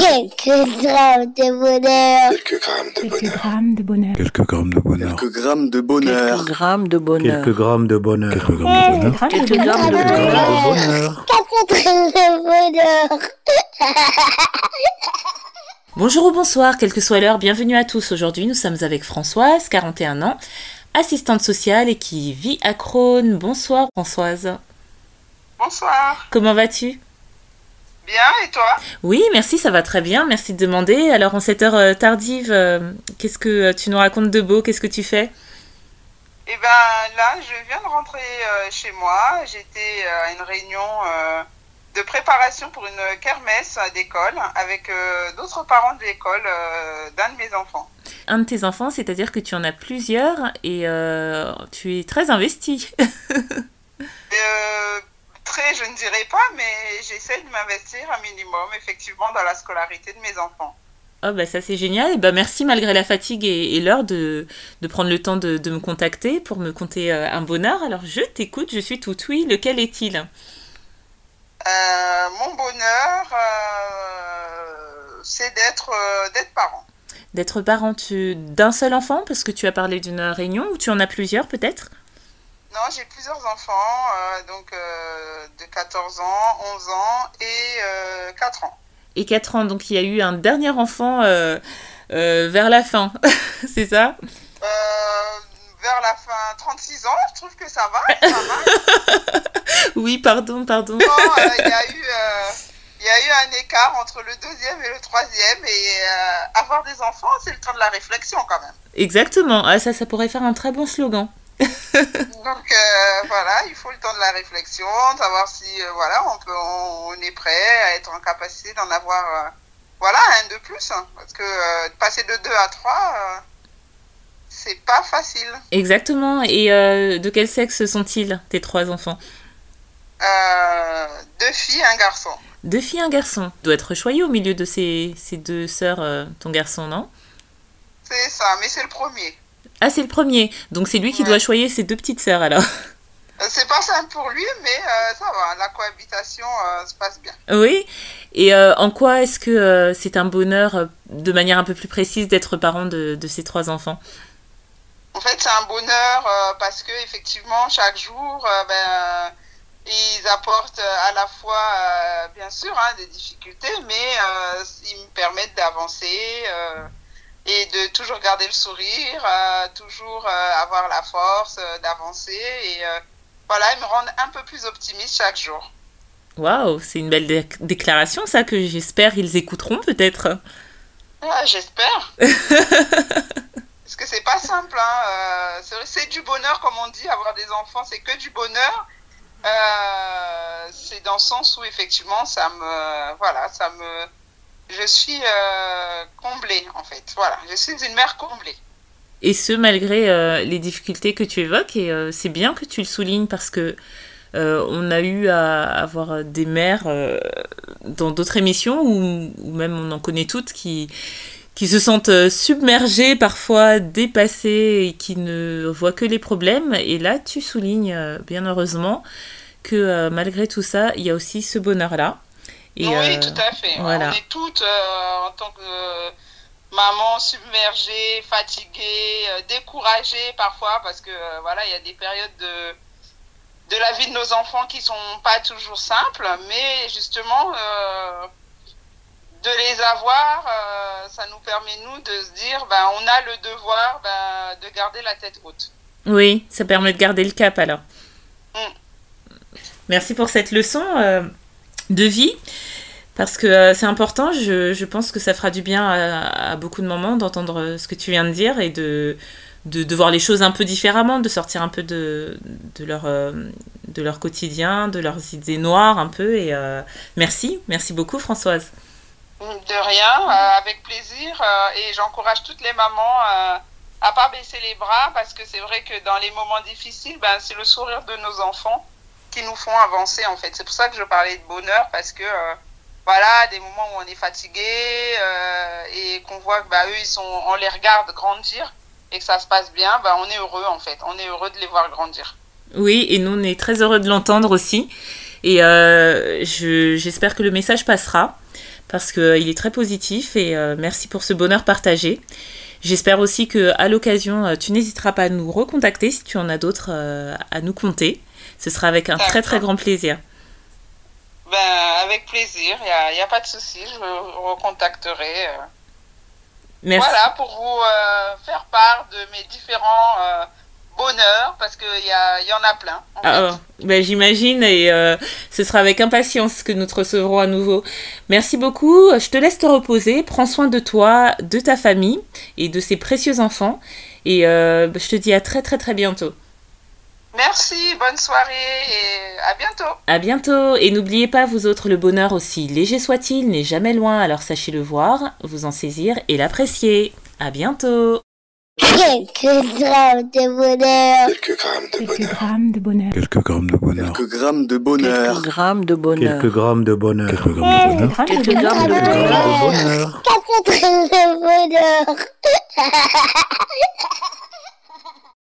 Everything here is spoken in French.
Quelques grammes de bonheur. Quelques grammes de Quelques bonheur. grammes de bonheur. Quelques grammes de bonheur. Quelques grammes de bonheur. Quelques grammes de bonheur. Quelques grammes de bonheur. Quelques grammes de bonheur. Quelques grammes de Quelques bonheur. Quatre grammes de bonheur. Bonjour ou bonsoir, quelle que soit l'heure, bienvenue à tous. Aujourd'hui, nous sommes avec Françoise, 41 ans, assistante sociale et qui vit à Crône. Bonsoir Françoise. Bonsoir. Comment vas-tu Bien, et toi? Oui, merci, ça va très bien. Merci de demander. Alors, en cette heure euh, tardive, euh, qu'est-ce que euh, tu nous racontes de beau? Qu'est-ce que tu fais? Eh ben là, je viens de rentrer euh, chez moi. J'étais à une réunion euh, de préparation pour une kermesse d'école avec euh, d'autres parents de l'école d'un de mes enfants. Un de tes enfants, c'est-à-dire que tu en as plusieurs et tu es très investi. Très, je ne dirais pas, mais j'essaie de m'investir un minimum, effectivement, dans la scolarité de mes enfants. Oh bah ça c'est génial. Et bah merci malgré la fatigue et, et l'heure de, de prendre le temps de, de me contacter pour me conter euh, un bonheur. Alors je t'écoute, je suis tout oui. Lequel est-il? Euh, mon bonheur, euh, c'est d'être euh, d'être parent. D'être parent d'un seul enfant parce que tu as parlé d'une réunion ou tu en as plusieurs peut-être? Non, j'ai plusieurs enfants, euh, donc euh, de 14 ans, 11 ans et euh, 4 ans. Et 4 ans, donc il y a eu un dernier enfant euh, vers la fin, c'est ça? Vers la fin, 36 ans, je trouve que ça va. ça va. Oui, pardon, pardon. Il y, a eu, il y a eu un écart entre le deuxième et le troisième, et euh, avoir des enfants, c'est le temps de la réflexion quand même. Exactement, ah, ça, ça pourrait faire un très bon slogan. Donc euh, voilà, il faut le temps de la réflexion, de savoir si euh, voilà, on, peut, on, on est prêt à être en capacité d'en avoir euh, voilà, un de plus. hein, parce que passer de 2 à 3, euh, c'est pas facile. Exactement, et de quel sexe sont-ils, tes trois enfants? Deux filles, un garçon. Deux filles, un garçon. Doit être choyé au milieu de ces, ces deux sœurs, ton garçon, non? C'est ça, mais c'est le premier. Ah, c'est le premier, donc c'est lui qui Ouais. doit choyer ses deux petites sœurs alors. Euh, C'est pas simple pour lui, mais euh, ça va, la cohabitation euh, se passe bien. Oui, et euh, en quoi est-ce que c'est un bonheur, de manière un peu plus précise, d'être parent de, de ces trois enfants? En fait, c'est un bonheur parce que effectivement, chaque jour, ben, ils apportent à la fois, bien sûr, hein, des difficultés, mais ils me permettent d'avancer et de toujours garder le sourire, euh, toujours euh, avoir la force euh, d'avancer et voilà, ils me rendent un peu plus optimiste chaque jour. Waouh, c'est une belle dé- déclaration ça que j'espère ils écouteront peut-être. Ouais, J'espère. Parce que c'est pas simple. Hein. c'est du bonheur, comme on dit, avoir des enfants, c'est que du bonheur. C'est dans le sens où effectivement, ça me, voilà, ça me, je suis euh, comblée en fait. Voilà, je suis une mère comblée. Et ce malgré euh, les difficultés que tu évoques et euh, c'est bien que tu le soulignes parce que on a eu à avoir des mères dans d'autres émissions ou, même on en connaît toutes qui qui se sentent submergées, parfois dépassées et qui ne voient que les problèmes. Et là, tu soulignes, bien heureusement, que malgré tout ça, il y a aussi ce bonheur-là. Et, oui, euh, tout à fait. voilà. On est toutes euh, en tant que euh, maman submergée, fatiguée, découragée parfois parce que euh, voilà, il y a des périodes de de la vie de nos enfants qui sont pas toujours simples, mais justement euh, de les avoir, euh, ça nous permet nous de se dire, ben on a le devoir ben, de garder la tête haute. Oui, ça permet de garder le cap alors. Mm. Merci pour cette leçon de vie. Parce que euh, c'est important, je, pense que ça fera du bien à, beaucoup de mamans d'entendre euh, ce que tu viens de dire et de, de, voir les choses un peu différemment, de sortir un peu de, de, leur, euh, de leur quotidien, de leurs idées noires un peu. Et merci, merci beaucoup Françoise. De rien, avec plaisir. et j'encourage toutes les mamans à pas baisser les bras parce que c'est vrai que dans les moments difficiles, ben, c'est le sourire de nos enfants qui nous font avancer en fait. C'est pour ça que je parlais de bonheur parce que euh, voilà, des moments où on est fatigué euh, et qu'on voit que bah, eux, ils sont, on les regarde grandir et que ça se passe bien, bah, on est heureux en fait. On est heureux de les voir grandir. Oui, et nous, on est très heureux de l'entendre aussi. Et euh, je- j'espère que le message passera. parce qu'il est très positif et merci pour ce bonheur partagé. J'espère aussi que à l'occasion, tu n'hésiteras pas à nous recontacter si tu en as d'autres à nous compter. Ce sera avec un très très grand plaisir. Ben, avec plaisir, il n'y a, a, pas de souci, je vous recontacterai. Merci. Voilà, pour vous faire part de mes différents bonheur parce qu'il y, y en a plein. Ah, ben, J'imagine et euh, ce sera avec impatience que nous te recevrons à nouveau. Merci beaucoup. Je te laisse te reposer. Prends soin de toi, de ta famille et de ces précieux enfants. Et euh, je te dis à très très très bientôt. Merci, bonne soirée et à bientôt. À bientôt. Et n'oubliez pas, vous autres, le bonheur aussi léger soit-il n'est jamais loin, alors sachez le voir, vous en saisir et l'apprécier. À bientôt. Quelques grammes de bonheur. Quelques grammes de Quelques bonheur. grammes de bonheur. Quelques grammes de bonheur. Quelques grammes de bonheur. Quelques grammes de bonheur. Quelques grammes de bonheur. Quelques grammes de bonheur. Quelques grammes de Quelques bonheur. grammes de bonheur. Quatre grammes de bonheur.